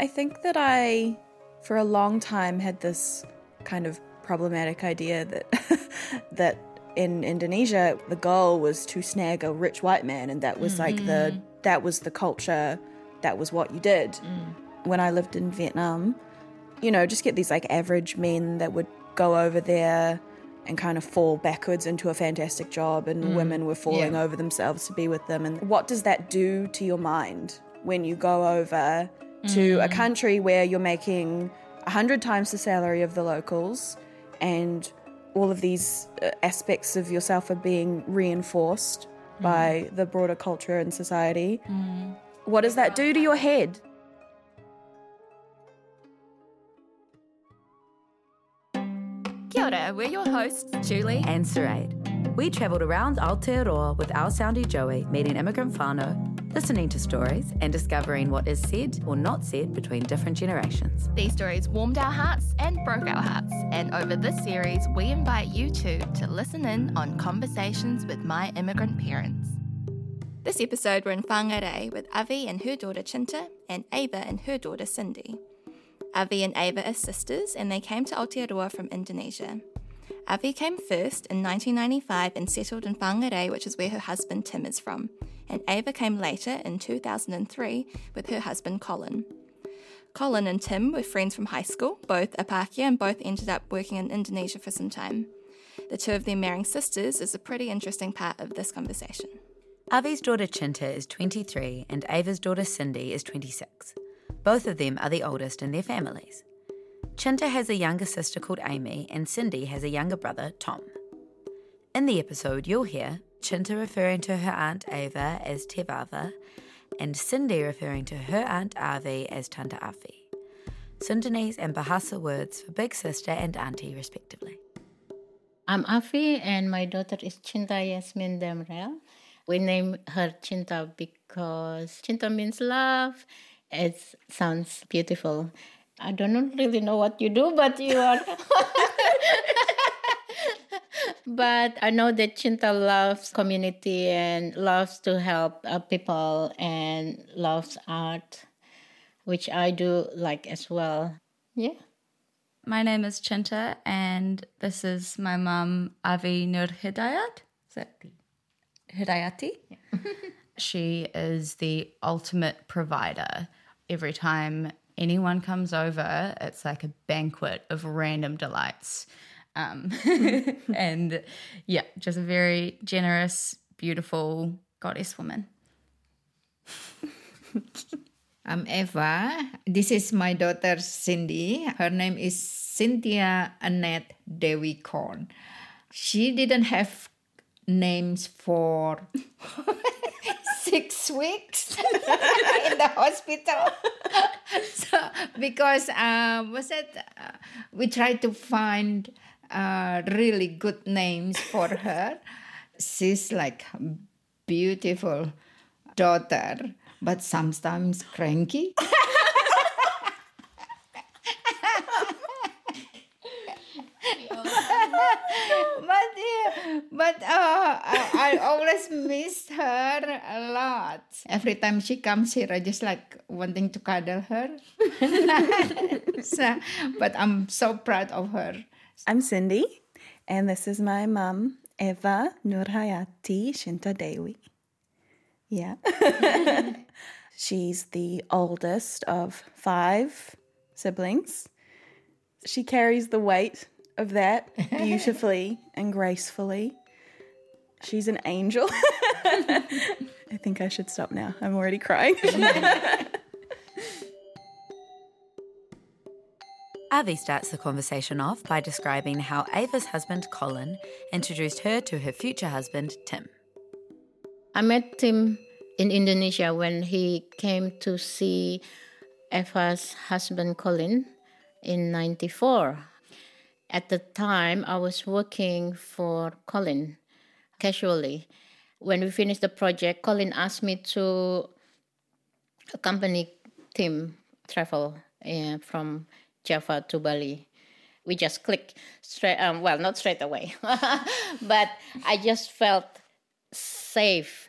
I think that I, for a long time, had this kind of problematic idea that that in Indonesia the goal was to snag a rich white man, and that was like the mm-hmm. that was the culture, that was what you did. Mm. When I lived in Vietnam, you know, just get these like average men that would go over there and kind of fall backwards into a fantastic job, and mm. women were falling over themselves to be with them. And what does that do to your mind when you go over to a mm. country where you're making a hundred times the salary of the locals, and all of these uh, aspects of yourself are being reinforced mm. by the broader culture and society? Mm. What does that do to your head? Kia ora, we're your hosts, Julie. and Suraid. We travelled around Aotearoa with our soundy Joey, meeting immigrant whānau, listening to stories, and discovering what is said or not said between different generations. These stories warmed our hearts and broke our hearts. And over this series, we invite you too to listen in on conversations with my immigrant parents. This episode, we're in Whangarei with Avi and her daughter Chinta, and Ava and her daughter Cindy. Avi and Ava are sisters, and they came to Aotearoa from Indonesia. Avi came first in 1995 and settled in Whangarei, which is where her husband Tim is from. And Ava came later in 2003 with her husband Colin. Colin and Tim were friends from high school, both Pākehā and both ended up working in Indonesia for some time. The two of them marrying sisters is a pretty interesting part of this conversation. Avi's daughter Chinta is 23 and Ava's daughter Cindy is 26. Both of them are the oldest in their families. Chinta has a younger sister called Amy and Cindy has a younger brother, Tom. In the episode, you'll hear Chinta referring to her aunt Ava as Te Vava and Cindy referring to her aunt Avi as Tante Avi. Sundanese and Bahasa words for big sister and auntie, respectively. I'm Afi, and my daughter is Chinta Yasmin Demrel. We name her Chinta because Chinta means love. It sounds beautiful. I don't really know what you do, but you are. but I know that Chinta loves community and loves to help uh, people and loves art, which I do like as well. Yeah. My name is Chinta, and this is my mum, Avi Nur Hidayat. Is that Hidayati? she is the ultimate provider. Every time anyone comes over, it's like a banquet of random delights. Um, and yeah, just a very generous, beautiful goddess woman. I'm Eva. This is my daughter Cindy. Her name is Cynthia Annette Dewi Korn. She didn't have names for six weeks in the hospital. so because um, was it? Uh, we tried to find uh, really good names for her. She's like beautiful daughter, but sometimes cranky. but yeah, but uh, I, I always miss her a lot. Every time she comes here, I just like wanting to cuddle her. so, but I'm so proud of her. I'm Cindy, and this is my mom, Eva Nurhayati Shinta Dewi. Yeah. She's the oldest of five siblings. She carries the weight of that beautifully and gracefully. She's an angel. I think I should stop now. I'm already crying. Avi starts the conversation off by describing how Ava's husband, Colin, introduced her to her future husband, Tim. I met Tim in Indonesia when he came to see Eva's husband Colin in 94. At the time, I was working for Colin casually. When we finished the project, Colin asked me to accompany Tim travel from Java to Bali. We just clicked straight, um, well, not straight away, but I just felt safe.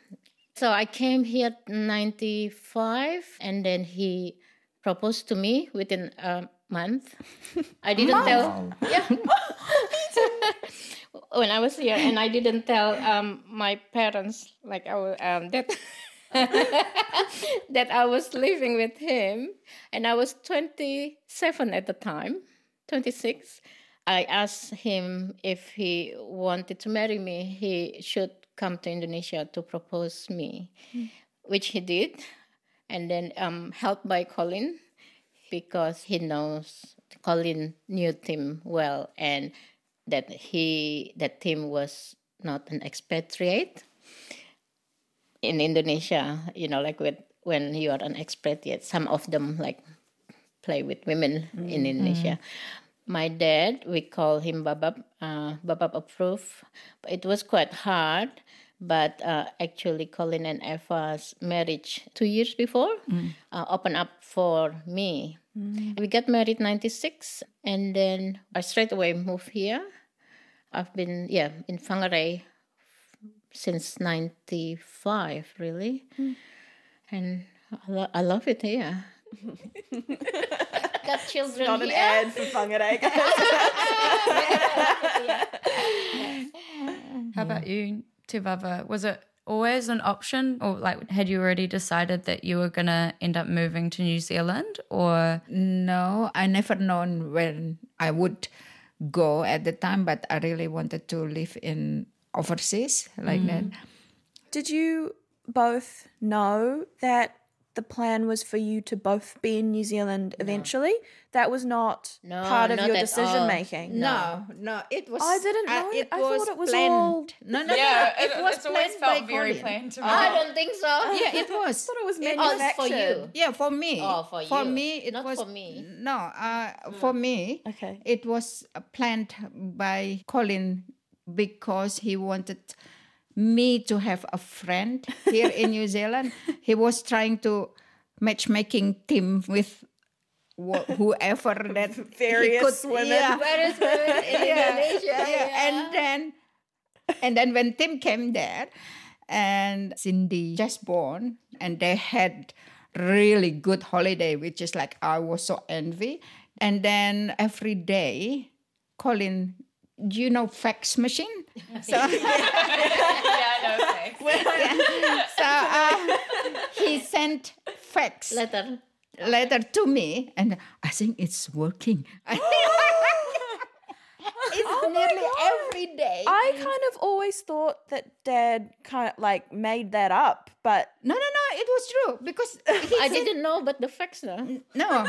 So I came here 95 and then he proposed to me within a month. I didn't tell. Yeah. when I was here, and I didn't tell um, my parents like I was, um, that that I was living with him, and I was 27 at the time, 26. I asked him if he wanted to marry me, he should come to Indonesia to propose me, which he did, and then um, helped by Colin because he knows Colin knew Tim well and that he that Tim was not an expatriate in Indonesia. You know, like with when you are an expatriate, some of them like play with women in Indonesia. My dad, we call him Babab, uh, Babab approved. It was quite hard, but uh, actually Colin and Eva's marriage two years before uh, opened up for me. We got married 96 and then I straight away moved here. I've been, yeah, in Whangarei since 95 really. And I, lo- I love it here. got children Not an here. ad for Whangarei. How about you, Tivava? Was it always an option, or like had you already decided that you were gonna end up moving to New Zealand, or No, I never known when I would go at the time, but I really wanted to live in overseas like mm. that. Did you both know that the plan was for you to both be in New Zealand eventually? That was not No, part of not your decision all. making. No, no, it was. I didn't uh, it I was thought it was planned. all- No, no, Yeah, no. it- It was it's always planned felt by very Colin. planned to me. I don't think so. Yeah, it was. I thought it was It was for you. Yeah, for me. Oh, for you. me, it Not was for me. No, uh, for me, Okay. it was uh, planned by Colin because he wanted me to have a friend here in New Zealand. He was trying to matchmaking team with wh- whoever that Various could, women. Yeah, is women in Indonesia? yeah. And then, and then when Tim came there, and Cindy just born, and they had really good holiday, which is like I was so envy. And then every day, Colin, do you know fax machine? So, Yeah, I know fax. so uh, he sent fax Letter. letter to me, and I think it's working. it's nearly every day. I kind of always thought that Dad kind of like made that up, but no, no, no, it was true because I said- didn't know, but the facts now. No,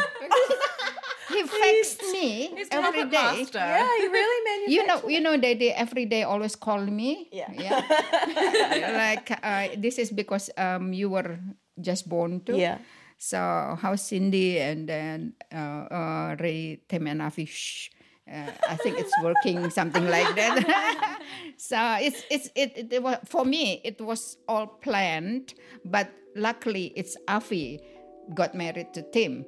he faxed me every day. yeah, you really manufactured. You know, you know, they, they every day always call me. Yeah. yeah. like uh, this is because um you were just born too. Yeah. So how Cindy and then uh, uh, Ray Tim and Afi? Uh, I think it's working, something like that. so it's it's it, it, it was for me. It was all planned, but luckily it's Afi got married to Tim.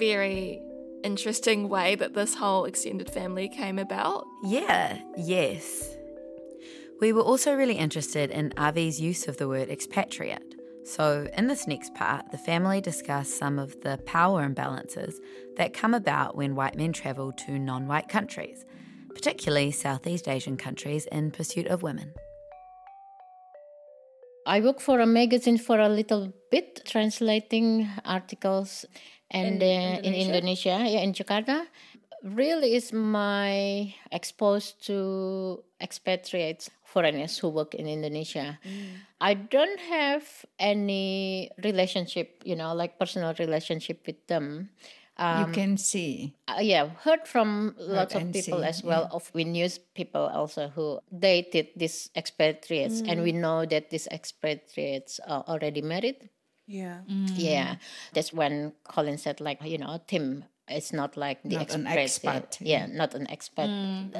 Very interesting way that this whole extended family came about. Yeah, yes. We were also really interested in Avi's use of the word expatriate. So, in this next part, the family discuss some of the power imbalances that come about when white men travel to non white countries, particularly Southeast Asian countries in pursuit of women. I work for a magazine for a little bit, translating articles, and in, uh, in Indonesia, yeah, in Jakarta. Really, is my exposed to expatriates, foreigners who work in Indonesia. I don't have any relationship, you know, like personal relationship with them. you can see. Uh, yeah, heard from lots of people see, as well. Of we news people also who dated these expatriates, and we know that these expatriates are already married. Yeah. Yeah, that's when Colin said, like you know, Tim is not like the Not an expat. expat, Yeah, not an expat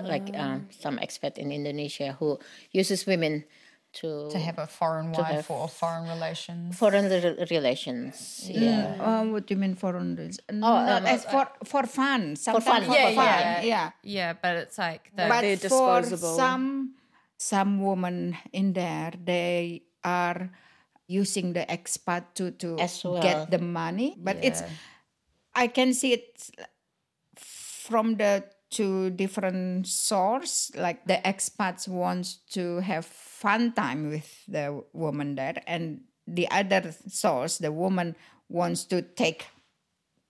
like uh, some expat in Indonesia who uses women to to have a foreign wife have or foreign relations. foreign re- relations. Yeah. Um, what do you mean foreign? relations? um, Not as for for fun. Sometimes fun, For yeah, fun. yeah. yeah. Yeah, but it's like the but They're for disposable. some some women in there they are using the expat to to well. get the money but it's i can see it from the two different source like the expats wants to have fun time with the woman there and the other source the woman wants to take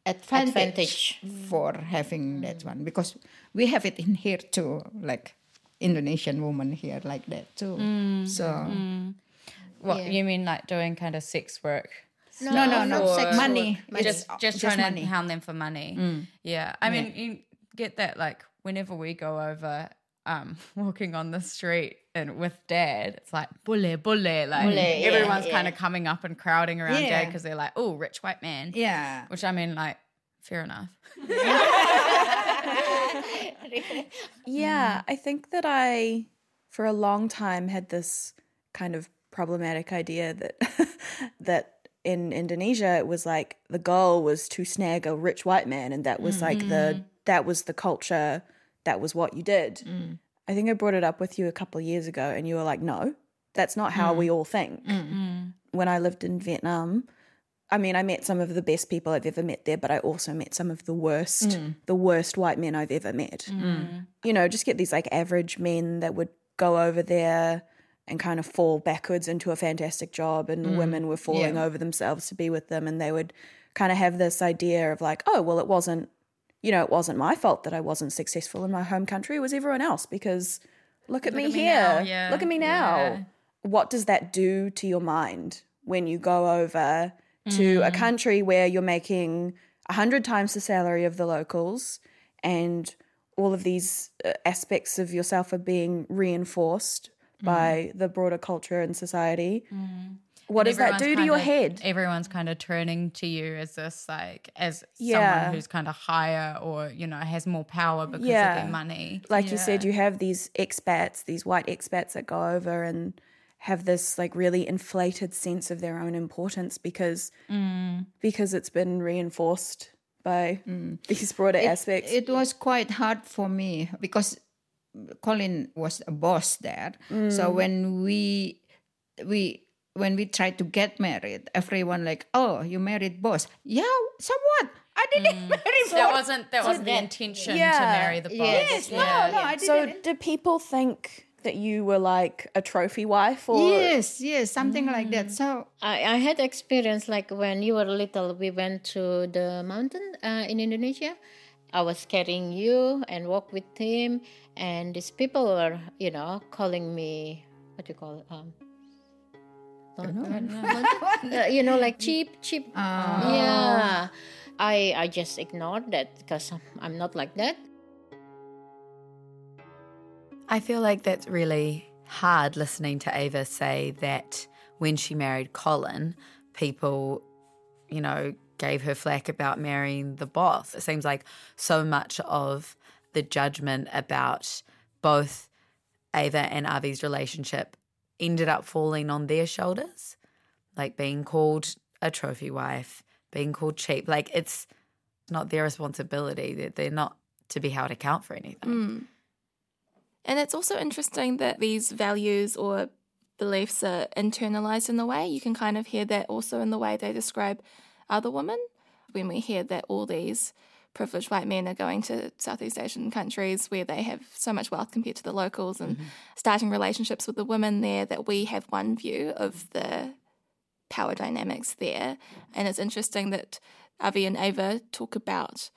advantage, Advantage. for having that mm. one because we have it in here too like indonesian woman here like that too. Mm. So mm. What you mean like doing kind of sex work? no no no Or sex money Just It's just trying money. to hound them for money. Yeah. I mean you get that like whenever we go over um walking on the street and with dad, it's like bule bule like Bule, yeah, everyone's yeah. kind of coming up and crowding around dad because they're like, oh, rich white man. yeah Which I mean like fair enough. Yeah, I think that I, for a long time, had this kind of problematic idea that that in Indonesia it was like the goal was to snag a rich white man, and that was mm. like the mm. that was the culture, that was what you did. Mm. I think I brought it up with you a couple of years ago, and you were like, "No, that's not how we all think." When I lived in Vietnam, I mean, I met some of the best people I've ever met there, but I also met some of the worst, the worst white men I've ever met. You know, just get these like average men that would go over there and kind of fall backwards into a fantastic job, and women were falling over themselves to be with them, and they would kind of have this idea of like, oh, well, it wasn't, you know, it wasn't my fault that I wasn't successful in my home country. It was everyone else because look at me at here. yeah, Look at me now yeah. what does that do to your mind when you go over to a country where you're making a hundred times the salary of the locals and all of these uh, aspects of yourself are being reinforced Mm-hmm. by the broader culture and society. Mm-hmm. What does that do to your of- head? Everyone's kind of turning to you as this like as Yeah. someone who's kind of higher or you know has more power because of their money. like you said you have these expats these white expats that go over and have this like really inflated sense of their own importance because mm. because it's been reinforced by mm. these broader aspects. it was quite hard for me because Colin was a boss there. Mm. So when we we when we tried to get married, everyone like, "Oh, you married boss? Yeah, so what? I didn't mm. marry So that wasn't that wasn't the intention to marry the boss. Yes, no, no, I didn't. so do people think that you were like a trophy wife or yes, yes, something like that. Mm. So I, I had experience like when you were little, we went to the mountain uh, in Indonesia. I was carrying you and walk with him, and these people were, you know, calling me what do you call it? Um, Uh, you know, like cheap, cheap. Yeah, I I just ignored that because I'm not like that. I feel like that's really hard listening to Ava say that when she married Colin, people, you know, gave her flack about marrying the boss. It seems like so much of the judgment about both Ava and Avi's relationship ended up falling on their shoulders, like being called a trophy wife, being called cheap. Like it's not their responsibility. They're, they're not to be held account for anything. Mm. And it's also interesting that these values or beliefs are internalized in the way. You can kind of hear that also in the way they describe other women. When we hear that all these privileged white men are going to Southeast Asian countries where they have so much wealth compared to the locals and starting relationships with the women there, that we have one view of the power dynamics there. And it's interesting that Avi and Ava talk about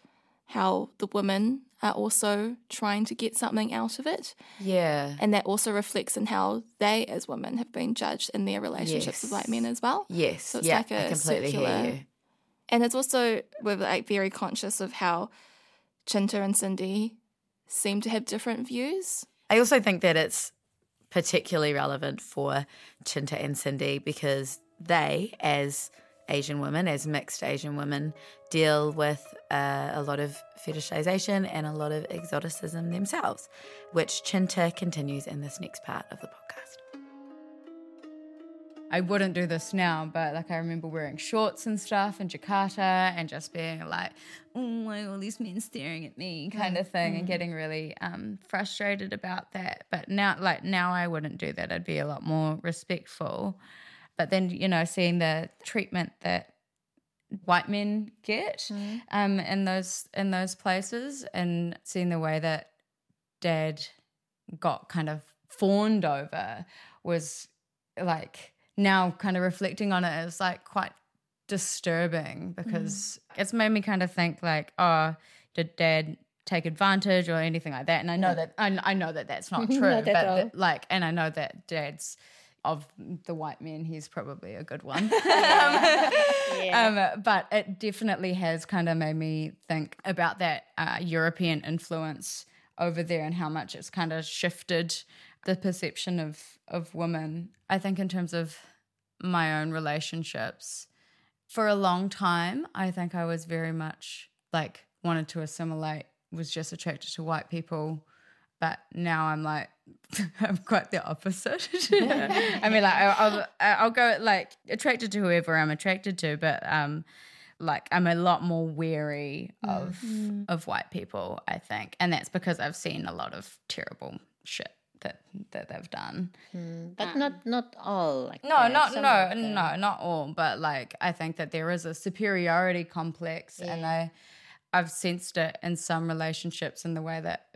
how the women are also trying to get something out of it. Yeah. And that also reflects in how they, as women, have been judged in their relationships with white men as well. Yes. So it's yeah, like a I completely circular. And it's also we're like very conscious of how Chinta and Cindy seem to have different views. I also think that it's particularly relevant for Chinta and Cindy because they, as Asian women, as mixed Asian women, deal with uh, a lot of fetishization and a lot of exoticism themselves, which Chinta continues in this next part of the podcast. I wouldn't do this now, but like I remember wearing shorts and stuff in Jakarta and just being like, oh, why are all these men staring at me kind of thing and getting really um, frustrated about that. But now, like now I wouldn't do that. I'd be a lot more respectful. But then, you know, seeing the treatment that white men get um, in those in those places and seeing the way that dad got kind of fawned over was like now kind of reflecting on it is like quite disturbing because it's made me kind of think like oh did dad take advantage or anything like that? And i know that I, I know that that's not true Not but that, like and i know that dad's of the white men he's probably a good one. Um, but it definitely has kind of made me think about that uh, European influence over there and how much it's kind of shifted the perception of of women. I think in terms of my own relationships, for a long time, I think I was very much like wanted to assimilate, was just attracted to white people. But now I'm like, I'm quite the opposite. I mean, like, I'll, I'll, I'll go like attracted to whoever I'm attracted to, but um, like I'm a lot more wary of of white people. I think, and that's because I've seen a lot of terrible shit that that they've done. Hmm. But um, not not all. Like No, that. not Some no, no, not all. But like, I think that there is a superiority complex, and I, I've sensed it in some relationships in the way that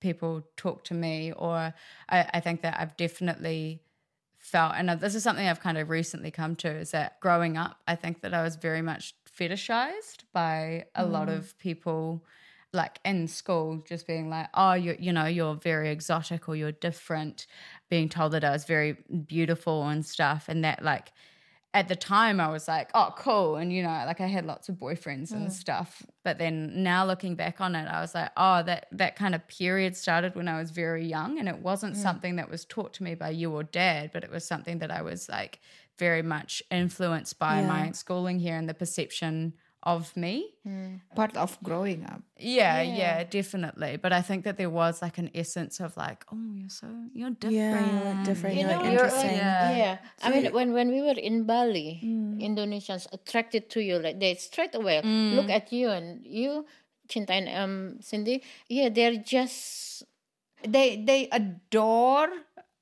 people talk to me, or I, I think that I've definitely felt, and this is something I've kind of recently come to, is that growing up, I think that I was very much fetishized by a lot hmm. of people like in school just being like oh you you know you're very exotic or you're different being told that I was very beautiful and stuff and that like at the time I was like oh cool and you know like I had lots of boyfriends and mm. stuff but then now looking back on it I was like oh that that kind of period started when I was very young and it wasn't mm. something that was taught to me by you or dad but it was something that I was like very much influenced by my schooling here and the perception of me mm. Part of growing up. yeah, yeah, definitely. But I think that there was like an essence of like, oh, you're so you're different. Yeah, you look different. You You look know, interesting. Yeah. Yeah, I mean, when when we were in Bali, mm. Indonesians attracted to you, like they straight away mm. look at you and you, Cinta and um, Cindy. Yeah, they're just They they adore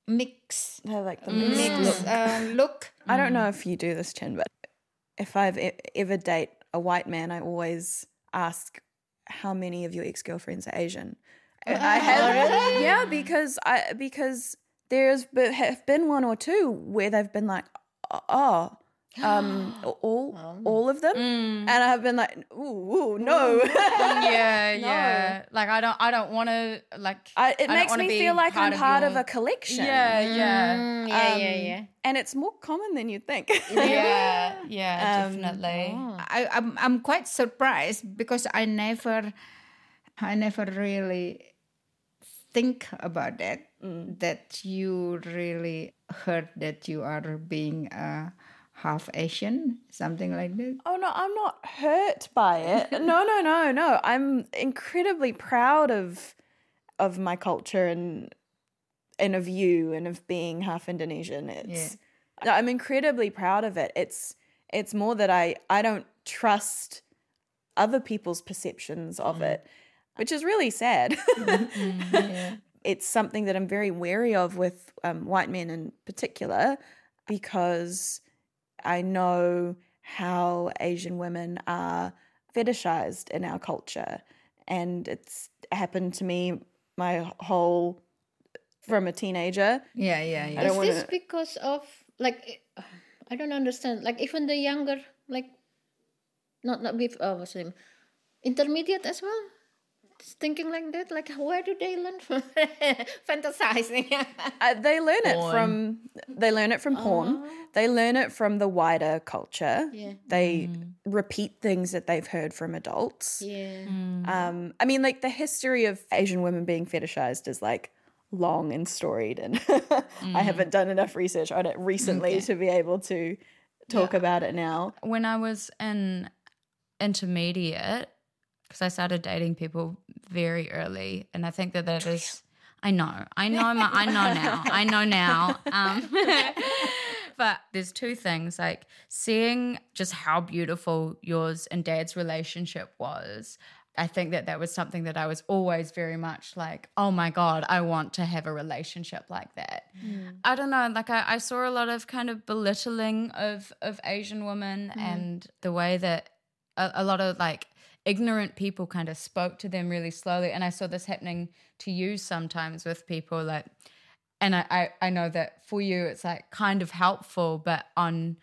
mix They're like the mixed mix look. uh, look. I don't know if you do this, Chin, but if I've e- ever date a white man, I always ask how many of your ex girlfriends are Asian. I have, yeah, because I because there's have been one or two where they've been like, oh, um, all all of them, and I've been like, ooh, ooh no. yeah, yeah. Like I don't, I don't want to like. I, it don't makes me feel like I'm part of your- a collection. Yeah, yeah, Mm, yeah, yeah, Um, yeah. and it's more common than you'd think. yeah, yeah. Um, definitely. I, I'm I'm quite surprised because I never, I never really think about that. That you really heard that you are being uh, half Asian, something like that. Oh no, I'm not hurt by it. No, no, no, no. I'm incredibly proud of of my culture and and of you and of being half Indonesian. It's no, I'm incredibly proud of it. It's it's more that I I don't trust other people's perceptions of mm-hmm. it, which is really sad. Mm-hmm, mm-hmm, it's something that I'm very wary of with um, white men in particular because I know how Asian women are fetishized in our culture. And it's happened to me my whole from a teenager. Yeah, yeah, yeah. I Is want this because of like I don't understand. Like even the younger, like not not with uh, what's the name, intermediate as well. Thinking like that? Like, where do they learn from fantasizing? Uh, they learn it from they learn it from porn. They learn it from the wider culture. Yeah. They repeat things that they've heard from adults. yeah. Um, I mean, like the history of Asian women being fetishized is like long and storied, and I haven't done enough research on it recently to be able to talk about it now. when I was in intermediate, because I started dating people very early, and I think that that is. I know, I know, my, I know now, I know now. Um, but there's two things like seeing just how beautiful yours and dad's relationship was. I think that that was something that I was always very much like, oh my God, I want to have a relationship like that. I don't know, like I, I saw a lot of kind of belittling of, of Asian women and the way that a, a lot of like ignorant people kind of spoke to them really slowly. And I saw this happening to you sometimes with people like, and I, I, I know that for you it's like kind of helpful, but on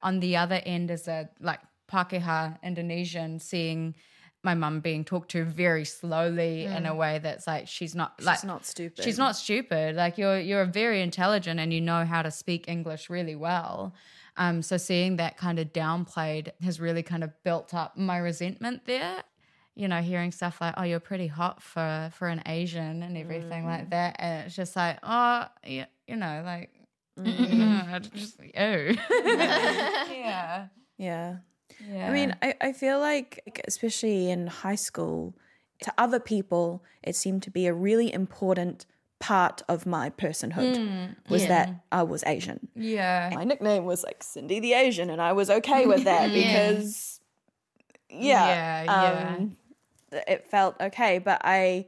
on the other end as a like Pakeha Indonesian seeing my mum being talked to very slowly in a mm. way that's like she's not like She's not stupid. She's not stupid. Like you're you're very intelligent and you know how to speak English really well. Um, so seeing that kind of downplayed has really kind of built up my resentment there. You know, hearing stuff like, "Oh, you're pretty hot for for an Asian" and everything like that, and it's just like, "Oh, yeah, you know, like, just oh, yeah, Yeah. yeah." I mean, I, I feel like, especially in high school, to other people, it seemed to be a really important part of my personhood was that I was Asian. yeah, My nickname was like Cindy the Asian, and I was okay with that because, yeah, Yeah, yeah. um, it felt okay. But I,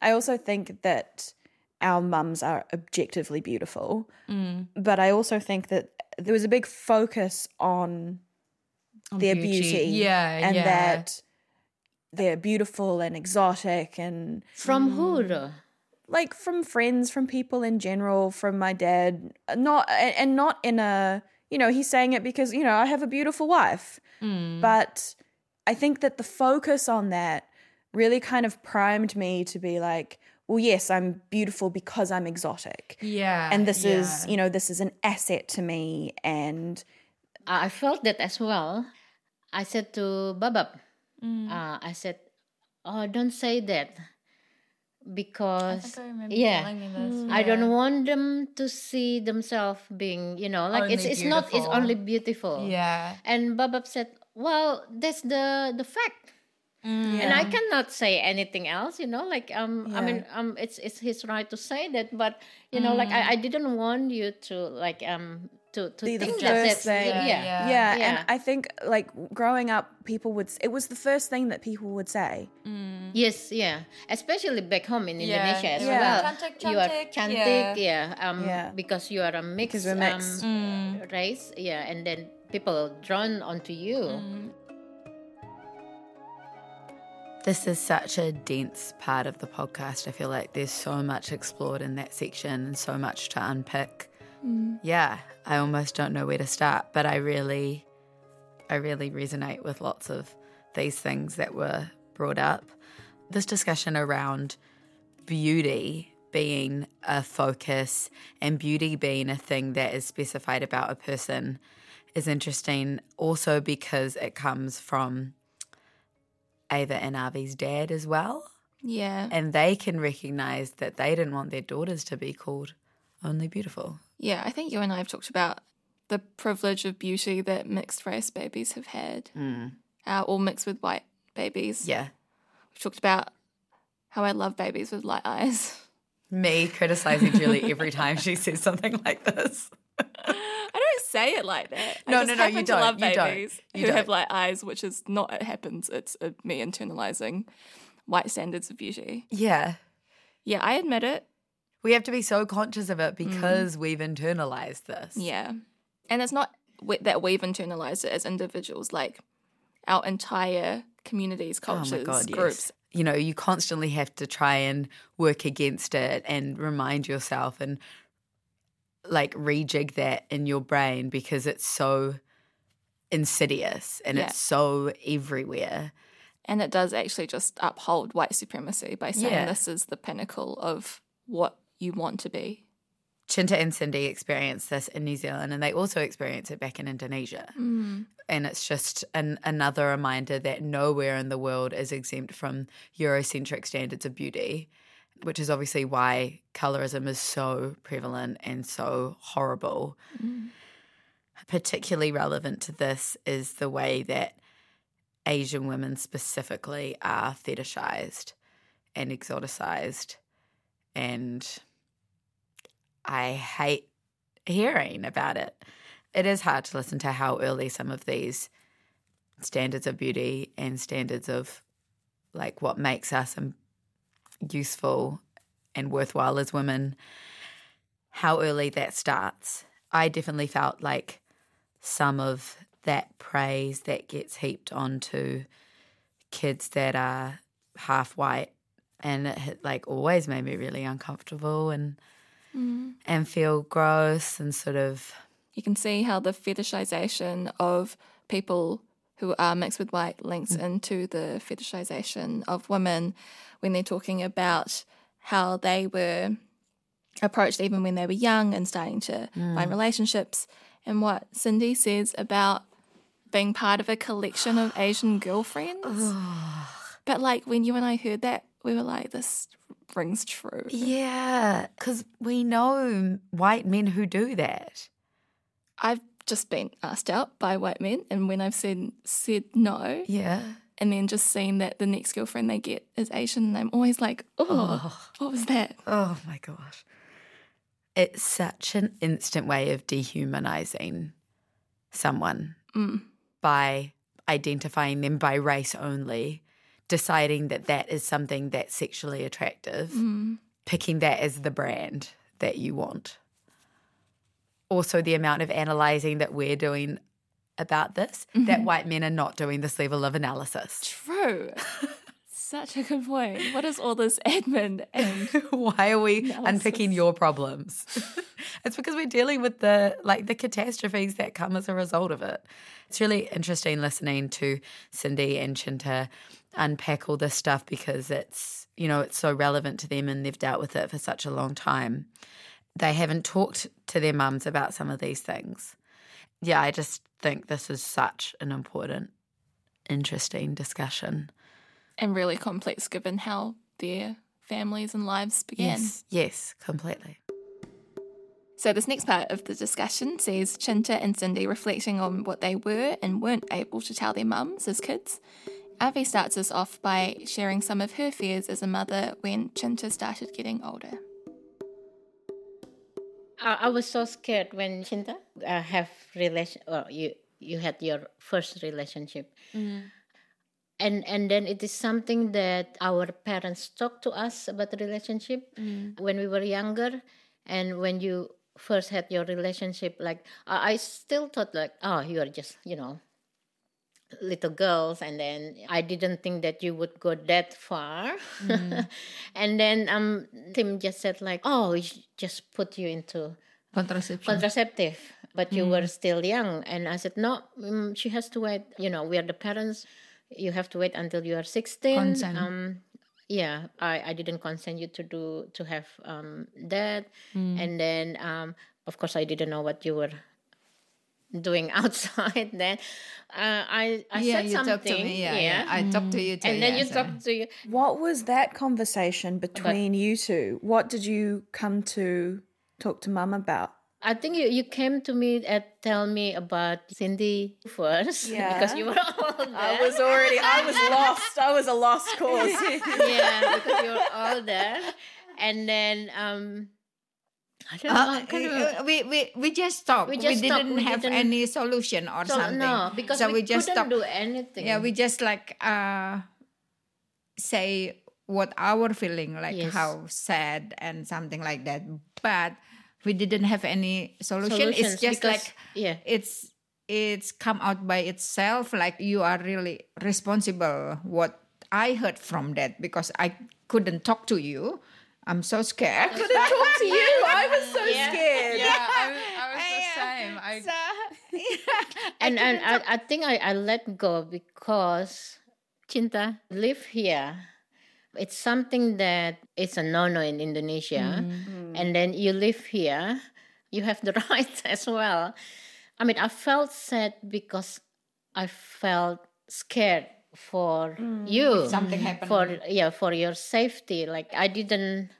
I also think that our mums are objectively beautiful, Mm. but I also think that there was a big focus on their beauty. beauty, Yeah, and yeah. that they're beautiful and exotic and From who though? Like from friends, from people in general, from my dad. Uh, not and, and not in a you know he's saying it because you know I have a beautiful wife, mm. but I think that the focus on that really kind of primed me to be like, well, yes, I'm beautiful because I'm exotic, yeah, and this is you know this is an asset to me, and I felt that as well. I said to Babab, mm. uh, I said, "Oh, don't say that, because yeah, I don't want them to see themselves being, you know, like it's Only it's not it's only beautiful." yeah. And Babab said, "Well, that's the the fact." And I cannot say anything else, you know. Like um, I mean, um, it's it's his right to say that, but you know, like I, I didn't want you to like um to to be the think that first that's thing. yeah, yeah. Yeah, Yeah. and I think like growing up, people would. It was the first thing that people would say. Yes, yeah. Especially back home in Yeah. Indonesia as Yeah. well. Cantik, You are cantik, cantik, yeah. Um, Yeah. because you are a mixed, Because we're mixed. Um, race, yeah, and then people are drawn onto you. This is such a dense part of the podcast. I feel like there's so much explored in that section and so much to unpick. Yeah, I almost don't know where to start, but I really, I really resonate with lots of these things that were brought up. This discussion around beauty being a focus and beauty being a thing that is specified about a person is interesting also because it comes from Ava and Avi's dad as well. Yeah. And they can recognize that they didn't want their daughters to be called only beautiful. Yeah, I think you and I have talked about the privilege of beauty that mixed race babies have had, uh, or mixed with white babies. Yeah. Talked about how I love babies with light eyes. Me criticizing Julie every time she says something like this. I don't say it like that. No, I just no, no, you don't. love You don't. babies You who have don't. light eyes, which is not it happens. It's uh, me internalizing white standards of beauty. Yeah. Yeah, I admit it. We have to be so conscious of it because we've internalized this. Yeah, and it's not that we've internalized it as individuals. Like our entire communities, oh cultures, oh God, groups. Yes. You know, you constantly have to try and work against it and remind yourself and like rejig that in your brain because it's so insidious and Yeah. it's so everywhere. And it does actually just uphold white supremacy by saying Yeah. this is the pinnacle of what you want to be. Chinta and Cindy experienced this in New Zealand and they also experience it back in Indonesia. Mm. And it's just an, another reminder that nowhere in the world is exempt from Eurocentric standards of beauty, which is obviously why colorism is so prevalent and so horrible. Particularly relevant to this is the way that Asian women specifically are fetishized and exoticized. And I hate hearing about it. It is hard to listen to how early some of these standards of beauty and standards of like what makes us useful and worthwhile as women, how early that starts. I definitely felt like some of that praise that gets heaped onto kids that are half white and it like always made me really uncomfortable and Mm. and feel gross and sort of You can see how the fetishization of people who are mixed with white links into the fetishization of women when they're talking about how they were approached even when they were young and starting to find relationships, and what Cindy says about being part of a collection of Asian girlfriends. but like when you and I heard that, we were like, this rings true. yeah, because we know white men who do that. I've just been asked out by white men, and when I've said said no, Yeah, and then just seeing that the next girlfriend they get is Asian, and I'm always like, oh, what was that? Oh my gosh. It's such an instant way of dehumanizing someone Mm. by identifying them by race only, deciding that that is something that's sexually attractive, Mm. picking that as the brand that you want. Also, the amount of analyzing that we're doing about this, that white men are not doing this level of analysis. True. Such a good point. What is all this admin and Why are we Analysis. unpicking your problems? it's because we're dealing with the like the catastrophes that come as a result of it. It's really interesting listening to Cindy and Chinta unpack all this stuff because it's you know it's so relevant to them and they've dealt with it for such a long time. They haven't talked to their mums about some of these things. Yeah, I just think this is such an important, interesting discussion. and really complex given how their families and lives began. Yes, yes, completely. So, this next part of the discussion sees Chinta and Cindy reflecting on what they were and weren't able to tell their mums as kids. Avi starts us off by sharing some of her fears as a mother when Chinta started getting older. I, I was so scared when Chinta uh, have relation. Or you you had your first relationship, mm. and and then it is something that our parents talk to us about the relationship mm. when we were younger, and when you first had your relationship. Like I, I still thought like, oh, you are just you know little girls and then i didn't think that you would go that far. And then um tim just said like oh we just put you into Contraception. contraceptive but you were still young. And i said no mm, she has to wait you know we are the parents. You have to wait until you are 16 Consent. um yeah i i didn't consent you to do to have um that. And then um of course i didn't know what you were doing outside then uh, i i yeah, said you something talked to me. Yeah, yeah. I talked to you too. and then yeah, you so- talk to you What was that conversation between you two? What did you come to talk to mum about? I think you, you came to me and tell me about Cindy first Yeah. because you were older. I was already, I was lost. I was a lost cause. yeah, because you were all there. and then um, I don't know. Uh, kind of- uh, we, we we just talked. We We, just talked. didn't We have didn't- any solution or so, something. no, because so we, we, just couldn't talked. do anything. Yeah, we just like uh say what our feeling like Yes. how sad and something like that. But we didn't have any solution. Solutions it's just because- like yeah. it's it's come out by itself like you are really responsible what i heard from that because i couldn't talk to you i'm so scared I couldn't talk to you. I was so scared. Yeah, I, was- I was the same. I, So, and and I, I think I, I let go because Cinta live here. It's something that it's a no-no in Indonesia, mm-hmm. Mm-hmm. and then you live here, you have the rights as well. I mean, I felt sad because I felt scared for mm, you. If something happened. for yeah for your safety. Like I didn't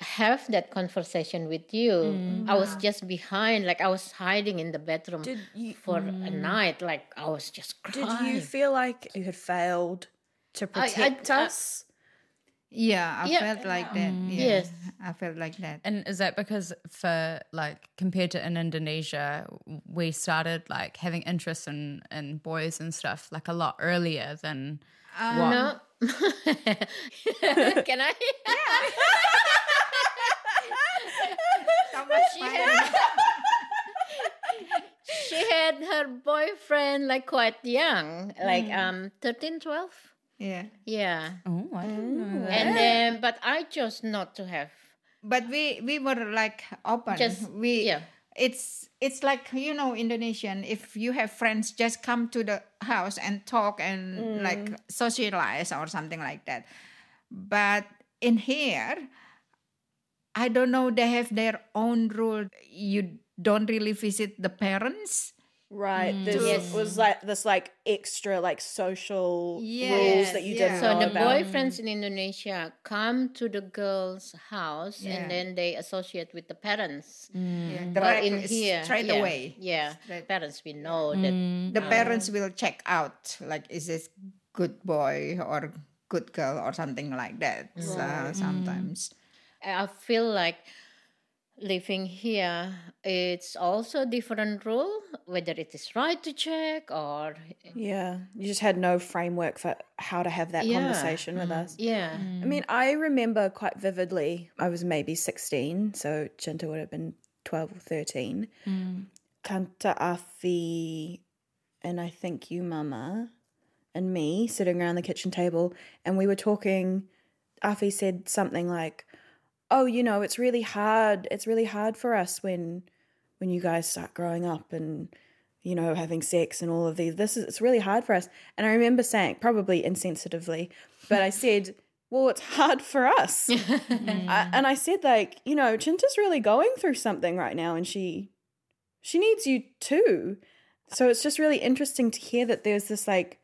have that conversation with you. Mm. I was just behind, like I was hiding in the bedroom you for a mm. night. Like I was just crying. did you feel like you had failed to I- I- protect I- us? Yeah, I Yeah. felt like that. Mm. Yeah, Yes. I felt like that. And is that because for like compared to in Indonesia, we started like having interest in in boys and stuff like a lot earlier than um, what? No. Can I? Yeah. she had she had her boyfriend like quite young, like mm. um 13, 12. Yeah, Yeah. Oh, I didn't know that. And then but I chose not to have but we we were like open. Just- we yeah. It's it's like you know Indonesian. If you have friends, just come to the house and talk and mm. like socialize or something like that. But in here, I don't know. They have their own rule. You don't really visit the parents. Right. Mm. This Yes. was like this like extra like social rules that you yeah. didn't So know the about. boyfriends in Indonesia come to the girl's house Yeah. and then they associate with the parents. Mm. Yeah, But in here, straight yeah, away. Yeah, Straight. parents we know that. Mm. the um, parents will check out like is this good boy or good girl or something like that uh, so sometimes I feel like living here it's also a different rule whether it is right to check or eh, Yeah. You just had no framework for how to have that Yeah. conversation with mm-hmm, us. yeah mm. I mean, I remember quite vividly, I was maybe 16, so Chinta would have been 12 or 13. Mm. Tante Avi and I think you, Mama, and me sitting around the kitchen table, and we were talking. Avi said something like, "Oh, you know, it's really hard. It's really hard for us when, when you guys start growing up and, you know, having sex and all of these. This is it's really hard for us." And I remember saying, probably insensitively, but I said, "Well, it's hard for us." Mm. I, and I said, like, you know, Chinta's really going through something right now, and she, she needs you too. So it's just really interesting to hear that there's this like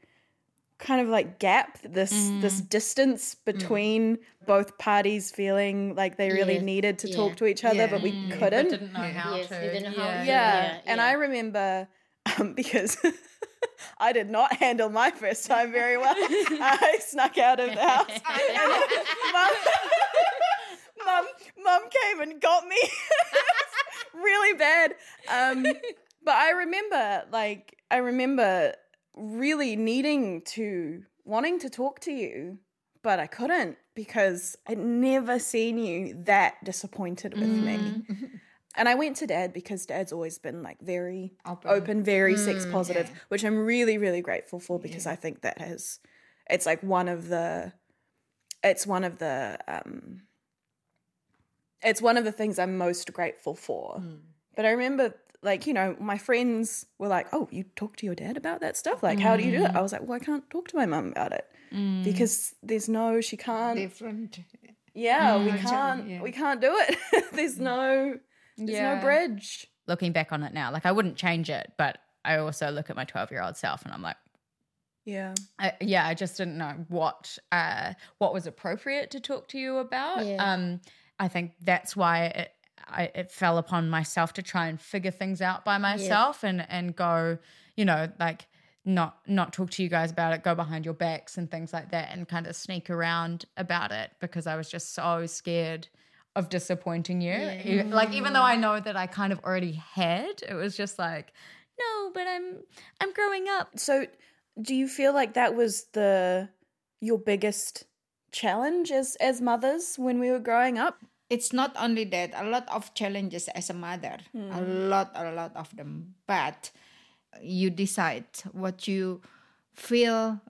kind of like gap, this this distance between both parties feeling like they really Yes, needed to yeah. talk to each other, Yeah. but we But couldn't. didn't know how Yes, to. didn't know how yeah. yeah. Yeah, and yeah. I remember um, because I did not handle my first time very well. I snuck out of the house. mum, mum, mum came and got me. really bad. Um, but I remember, like, I remember really needing to, wanting to talk to you, but I couldn't because I'd never seen you that disappointed with me. Mm. And I went to dad because dad's always been like very open, very sex mm, positive, which I'm really, really grateful for because I think that has, it's like one of the, it's one of the, um, it's one of the things I'm most grateful for. Mm. But I remember, like, you know, my friends were like, oh, you talk to your dad about that stuff? Like, how do you do that? I was like, well, I can't talk to my mum about it because there's no, she can't. different Yeah, we can't. We can't do it. there's no. There's Yeah. no bridge. Looking back on it now, like I wouldn't change it, but I also look at my 12 year old self and I'm like, Yeah. I, yeah, I just didn't know what uh, what was appropriate to talk to you about. Yeah. Um, I think that's why it I, it fell upon myself to try and figure things out by myself and and go, you know, like not not talk to you guys about it, go behind your backs and things like that, and kind of sneak around about it because I was just so scared of disappointing you. E- Like even though I know that I kind of already had, it was just like, no, but I'm I'm growing up. So, do you feel like that was the your biggest challenge as as mothers when we were growing up? It's not only that a lot of challenges as a mother. A hmm. lot a lot of them. But you decide what you feel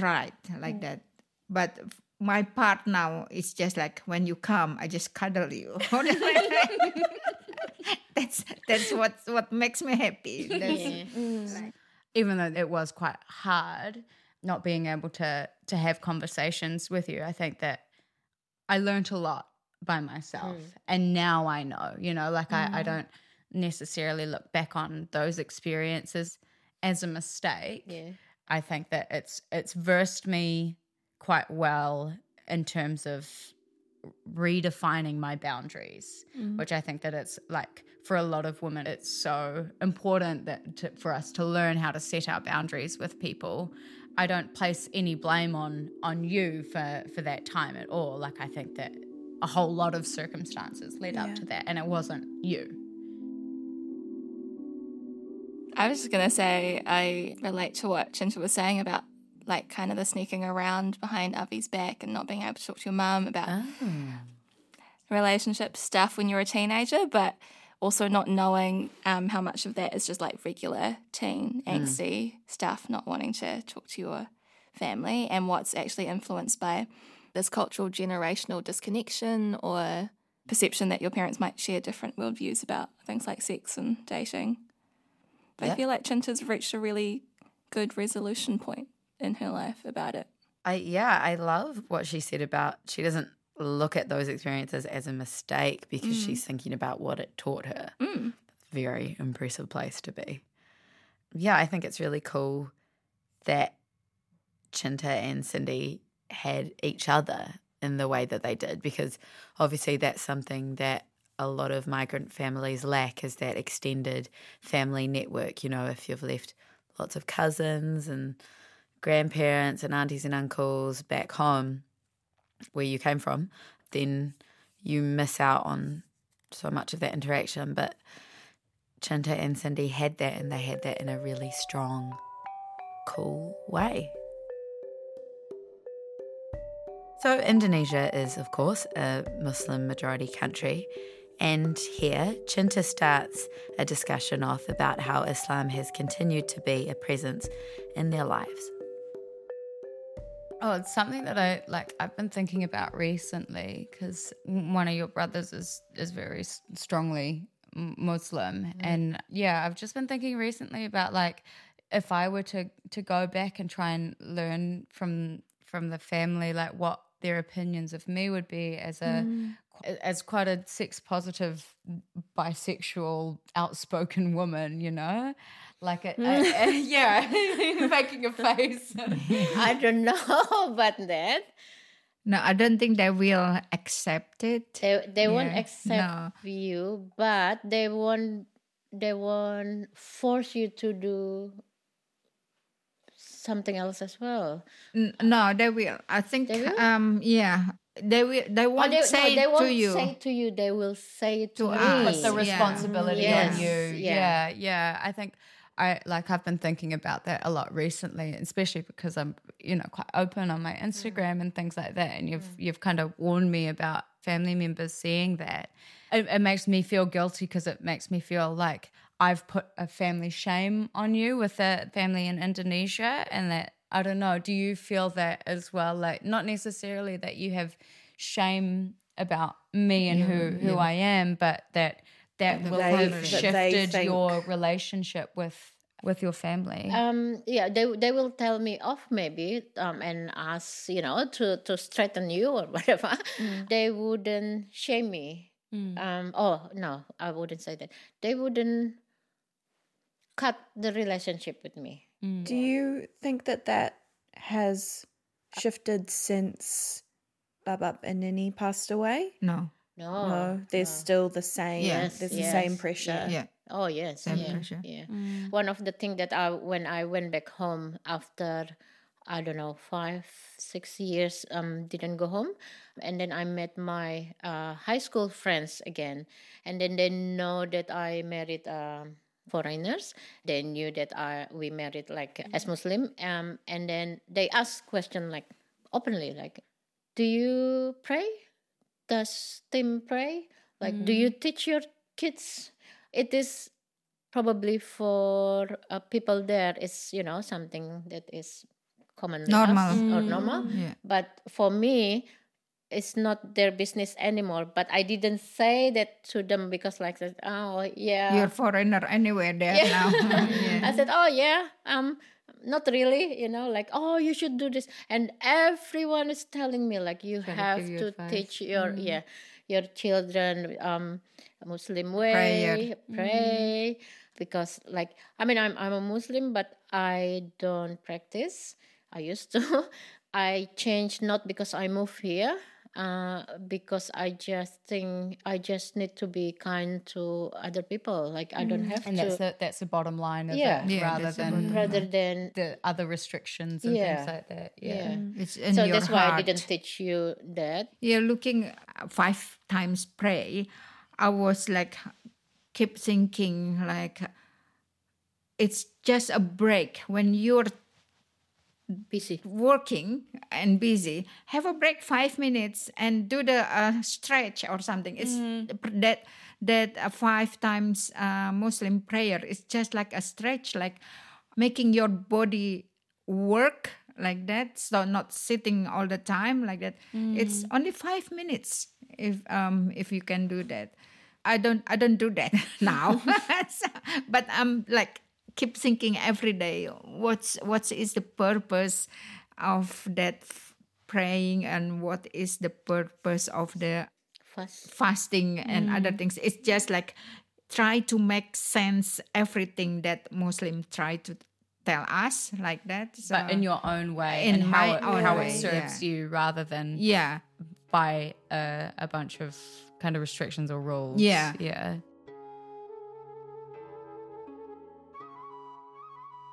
right like hmm. that. But my part now is just like when you come i just cuddle you. That's that's what what makes me happy. That's, hmm. even though it was quite hard, not being able to to have conversations with you. I think that I learned a lot by myself, mm. and now I know. You know, like I, I mm-hmm. don't necessarily look back on those experiences as a mistake. Yeah. I think that it's it's versed me quite well in terms of redefining my boundaries, mm-hmm. which I think that it's like for a lot of women, it's so important that to, for us to learn how to set our boundaries with people. I don't place any blame on on you for for that time at all. Like I think that a whole lot of circumstances led up to that, and it wasn't you. I was just gonna say I relate to what Chinta was saying about like kind of the sneaking around behind Avi's back and not being able to talk to your mum about relationship stuff when you're a teenager, but also not knowing um, how much of that is just like regular teen angsty stuff, not wanting to talk to your family, and what's actually influenced by this cultural generational disconnection or perception that your parents might share different worldviews about things like sex and dating. But Yeah. I feel like Chinta's reached a really good resolution point in her life about it. I yeah, I love what she said about she doesn't look at those experiences as a mistake because she's mm. thinking about what it taught her. Mm. Very impressive place to be. Yeah, I think it's really cool that Chinta and Cindy had each other in the way that they did because obviously that's something that a lot of migrant families lack is that extended family network. You know, if you've left lots of cousins and grandparents and aunties and uncles back home where you came from, then you miss out on so much of that interaction. But Chinta and Cindy had that, and they had that in a really strong, cool way. So, Indonesia is, of course, a Muslim majority country. And here, Chinta starts a discussion off about how Islam has continued to be a presence in their lives. Oh, it's something that I like. I've been thinking about recently because one of your brothers is is very strongly Muslim, mm-hmm. and yeah, I've just been thinking recently about like if I were to to go back and try and learn from from the family, like what their opinions of me would be as a mm. as quite a sex positive bisexual outspoken woman, you know, like a, a- a- yeah, making a face. I don't know about that. No, I don't think they will accept it. They they won't accept no. you, but they won't they won't force you to do something else as well. N- No, they will. I think. They will? Um. Yeah. They will. They Or won't they, say no, they it won't to you. say to you. They will say it to, To me. us. put the Yeah. responsibility Yes, on you. yeah. Yeah. yeah, I think I like I've been thinking about that a lot recently, especially because I'm you know quite open on my Instagram and things like that, and you've you've kind of warned me about family members seeing that. It, it makes me feel guilty because it makes me feel like I've put a family shame on you with a family in Indonesia, and that I don't know. Do you feel that as well? Like not necessarily that you have shame about me and who who I am, but that that will have shifted your relationship with with your family. Um, yeah, they they will tell me off maybe, um, and ask you know to to straighten you or whatever. They wouldn't shame me. Um, oh no, I wouldn't say that. They wouldn't cut the relationship with me. Do you think that that has shifted since Babab and Nini passed away? No. No, no, there's still the same. Yes, there's the same pressure. Yeah. Oh yes, Same yeah, pressure. yeah. One of the things that I when I went back home after I don't know five six years um didn't go home, and then I met my uh, high school friends again, and then they know that I married um, foreigners. They knew that I we married like as Muslim, um, and then they ask question like openly like, "Do you pray? Does Tim pray? Like, do you teach your kids?" It is probably for uh, people there is you know something that is commonly Normal. or normal Yeah. but for me it's not their business anymore but i didn't say that to them because like that oh yeah You're foreigner anywhere there now. I said, "Oh yeah, um, not really, you know, like, oh, you should do this. And everyone is telling me, like, you have to advice. teach your, Mm. yeah, your children um, Muslim way, Prayer. pray. Because, like, I mean, I'm, I'm a Muslim, but I don't practice. I used to. I changed not because I moved here, uh, because I just think I just need to be kind to other people. Like I don't have and to. that's the that's the bottom line of Yeah. it, Yeah, rather than rather than the other restrictions and Yeah. things like that. Yeah. yeah. It's in So your that's why I didn't teach you that. You're looking uh, five times pray. I was like, keep thinking like, it's just a break when you're busy. Working and busy. Have a break five minutes and do the uh, stretch or something. It's that that uh, five times uh, muslim prayer is just like a stretch like making your body work like that. So not sitting all the time like that. It's only five minutes if um if you can do that. I don't i don't do that now. So- but i'm like keep thinking every day what's what is the purpose of that praying and what is the purpose of the fast. fasting and mm. other things it's just like try to make sense everything that muslim try to tell us like that so But in your own way, In and how it, how way, it serves you, rather than yeah by a, a bunch of kind of restrictions or rules. Yeah. yeah.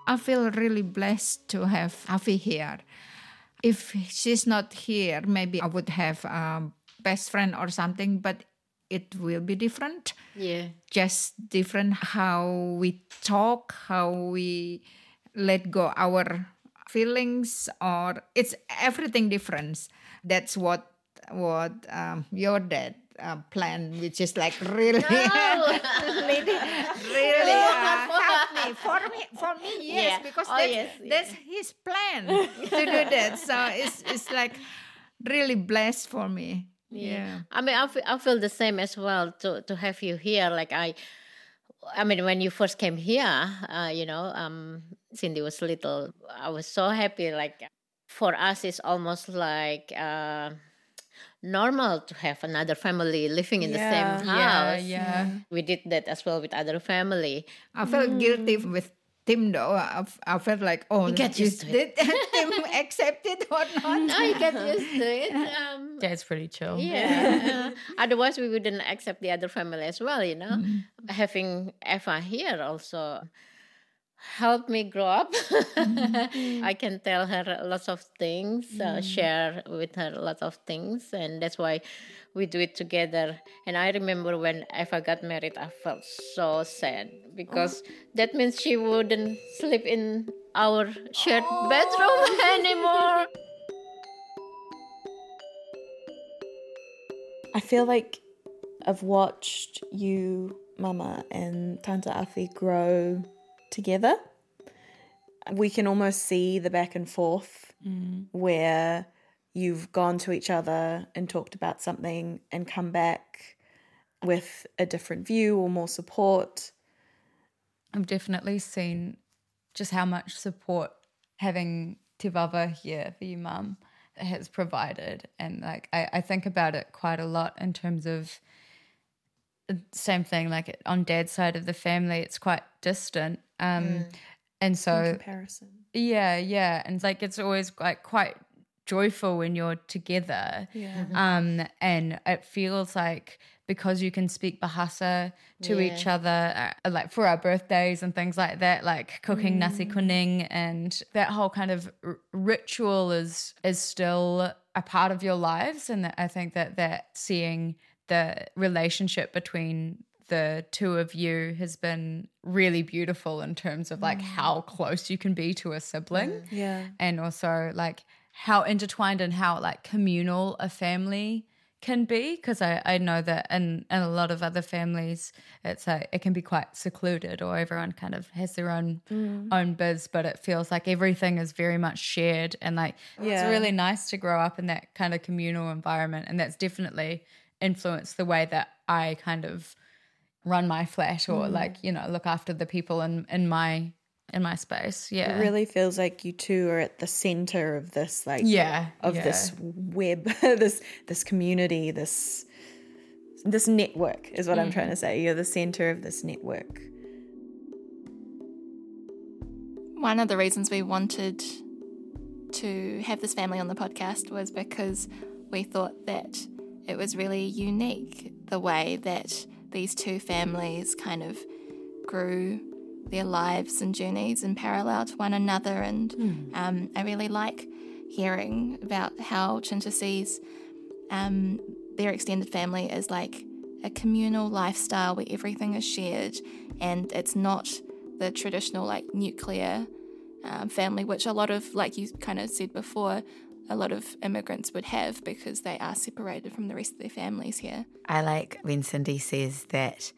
I feel really blessed to have Avi here. If she's not here, maybe I would have a best friend or something, but it will be different. Yeah. Just different how we talk, how we let go our feelings, or it's everything different. That's what what um, your dad uh, planned, which is like really, really, really uh, help me for me for me. Yes, Yeah. because Oh, that's, yes, that's his plan to do that. So it's it's like really blessed for me. Yeah. I mean, I feel, I feel the same as well to, to have you here. Like I, I mean, when you first came here, uh, you know, um, Cindy was little. I was so happy. Like for us, it's almost like uh, normal to have another family living in the Yeah. same Yeah, house. yeah. We did that as well with other family. I felt guilty with Tim though. I, I felt like, oh, You get used is to it. did Tim accept it or not? Now you get used to it. Um, Dad's pretty chill. Yeah. Otherwise, we wouldn't accept the other family as well, you know. Having Eva here also helped me grow up. I can tell her lots of things, uh, share with her lots of things, and that's why we do it together. And I remember when Eva got married, I felt so sad because that means she wouldn't sleep in our shared bedroom anymore. I feel like I've watched you, Mama, and Tante Avi grow together. We can almost see the back and forth mm. where you've gone to each other and talked about something and come back with a different view or more support. I've definitely seen just how much support having Tivava here for you, mum, has provided. And like, I, I think about it quite a lot in terms of the same thing, like on dad's side of the family, it's quite distant. Um, And so, Comparison. yeah, yeah. And like, it's always like quite joyful when you're together. Yeah. Um, and it feels like because you can speak Bahasa to Yeah. each other, uh, like for our birthdays and things like that, like cooking nasi kuning and that whole kind of r- ritual is is still a part of your lives. And that I think that that seeing the relationship between the two of you has been really beautiful in terms of like mm. how close you can be to a sibling. Yeah. and also like how intertwined and how like communal a family can be because I, I know that in, in a lot of other families it's like it can be quite secluded or everyone kind of has their own mm. own biz but it feels like everything is very much shared and like Yeah. it's really nice to grow up in that kind of communal environment. And that's definitely influenced the way that I kind of run my flat or mm-hmm. like you know look after the people in in my in my space. Yeah. It really feels like you two are at the center of this, like Yeah, of yeah. this web, this this community, this this network is what I'm mm. trying to say. You're the center of this network. One of the reasons we wanted to have this family on the podcast was because we thought that it was really unique the way that these two families kind of grew their lives and journeys in parallel to one another. And um, I really like hearing about how Chinta sees um, their extended family as like a communal lifestyle where everything is shared and it's not the traditional like nuclear um, family, which a lot of, like you kind of said before, a lot of immigrants would have because they are separated from the rest of their families here. I like when Cindy says that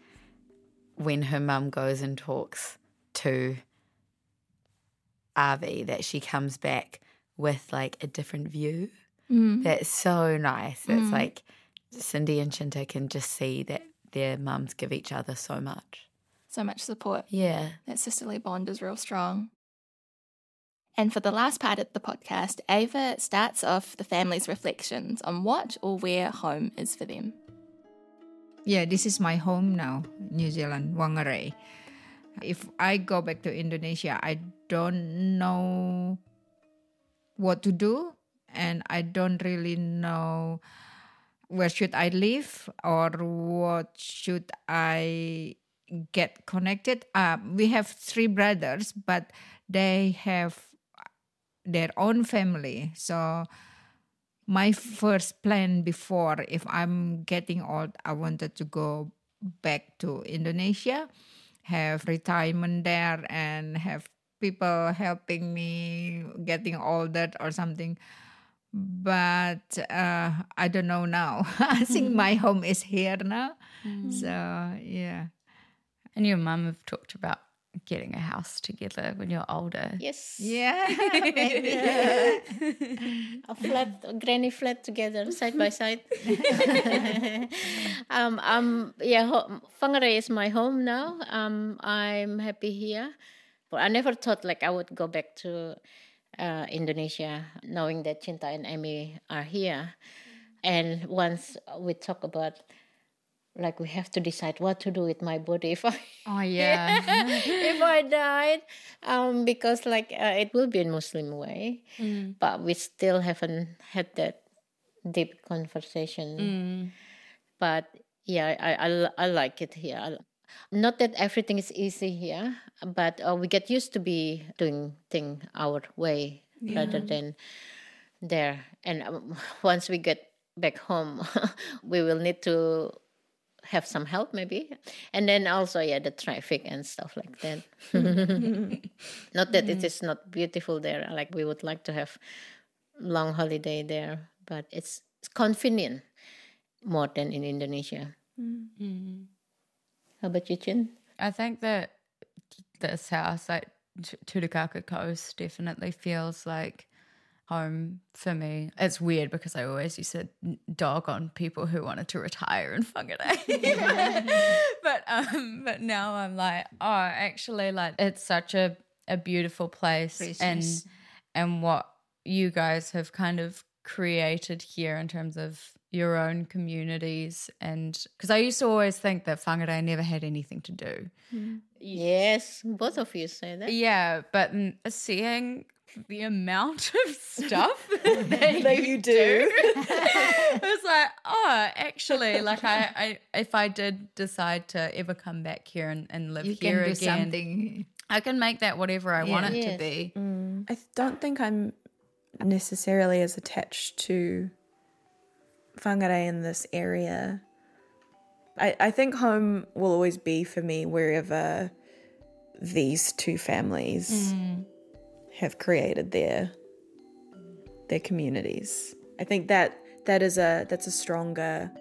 when her mum goes and talks to Avi, that she comes back with like a different view. Mm. That's so nice. It's mm. like Cindy and Chinta can just see that their mums give each other so much. So much support. Yeah. That sisterly bond is real strong. And for the last part of the podcast, Ava starts off the family's reflections on what or where home is for them. Yeah, this is my home now, New Zealand, Whangarei. If I go back to Indonesia, I don't know what to do and I don't really know where should I live or what should I get connected. Uh, we have three brothers, but they have their own family. So my first plan before if I'm getting old, I wanted to go back to Indonesia, have retirement there and have people helping me getting older or something. But uh, I don't know now. I think my home is here now. So yeah. And your mum have talked about getting a house together when you're older. Yes. Yeah. a flat, a granny flat together, side by side. um, um, yeah, ho- Whangarei is my home now. Um, I'm happy here. But I never thought like I would go back to uh, Indonesia, knowing that Chinta and Amy are here. And once we talk about like we have to decide what to do with my body if I Oh yeah. if I died, um, because like uh, it will be in Muslim way, Mm. but we still haven't had that deep conversation. Mm. But yeah, I, I I like it here. Not that everything is easy here, but uh, we get used to be doing thing our way rather than there. And um, once we get back home, we will need to have some help maybe. And then also yeah the traffic and stuff like that. Not that it is not beautiful there like we would like to have long holiday there but it's, it's convenient more than in indonesia. Mm. Mm-hmm. How about you chin? I think that this house, like T- Tutukaka Coast, definitely feels like home for me. It's weird because I always used to dog on people who wanted to retire in Whangarei. but um, but now I'm like, oh, actually, like it's such a a beautiful place, and Precious. and what you guys have kind of created here in terms of your own communities and because I used to always think that Whangarei never had anything to do. yes both of you say that Yeah, but seeing the amount of stuff that, That you do. it was like, oh, actually, like I, I, if I did decide to ever come back here and, and live You here can do again, something. I can make that whatever I want it to Yes. be. Mm. I don't think I'm necessarily as attached to Whangarei in this area. I, I think home will always be for me wherever these two families mm. Have created their their communities. I think that that is a that's a stronger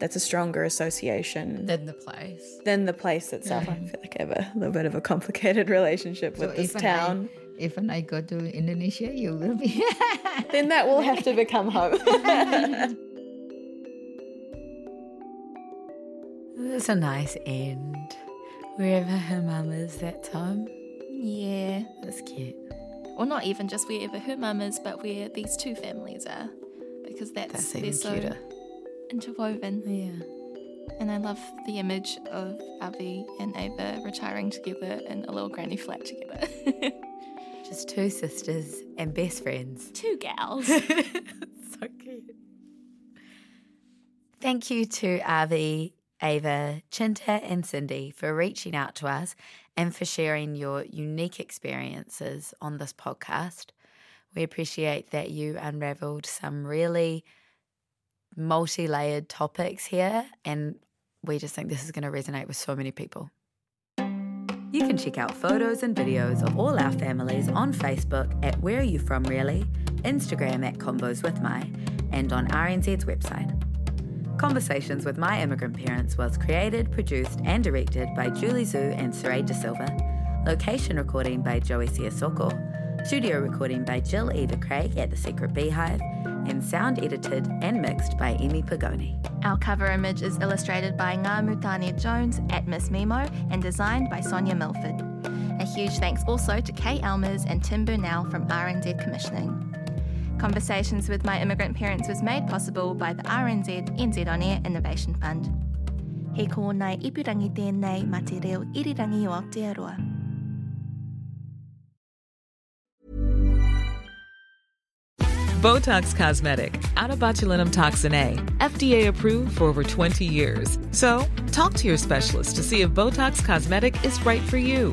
that's a stronger association Than the place. than the place itself. I feel like I have a little bit of a complicated relationship with this town. I, even I go to Indonesia, you will be. then that will have to become home. It's a nice end. Wherever her mum is that time. Yeah. Or not even just wherever her mum is, but where these two families are, because that's, That's they're so cuter. interwoven. Yeah. And I love the image of Avi and Ava retiring together in a little granny flat together. Just two sisters and best friends. two gals. so cute. Thank you to Avi, Ava, Chinta, and Cindy for reaching out to us and for sharing your unique experiences on this podcast. We appreciate that you unraveled some really multi layered topics here, and we just think this is going to resonate with so many people. You can check out photos and videos of all our families on Facebook at Where Are You From Really, Instagram at Combos with My, and on RNZ's website. Conversations with My Immigrant Parents was created, produced, and directed by Julie Zhu and Saraid De Silva. Location recording by Joey Siasoko. Studio recording by Jill Eva Craig at The Secret Beehive. And sound edited and mixed by Emmy Pagoni. Our cover image is illustrated by Ngā Mutania Jones at Miss Memo and designed by Sonia Milford. A huge thanks also to Kay Elmers and Tim Burnell from RNZ Commissioning. Conversations with My Immigrant Parents was made possible by the RNZ NZ On Air Innovation Fund. He ko nai ipurangi tēnei ma te reo irirangi o Aotearoa. Botox Cosmetic, onabotulinumtoxinA, FDA approved for over 20 years. So, talk to your specialist to see if Botox Cosmetic is right for you.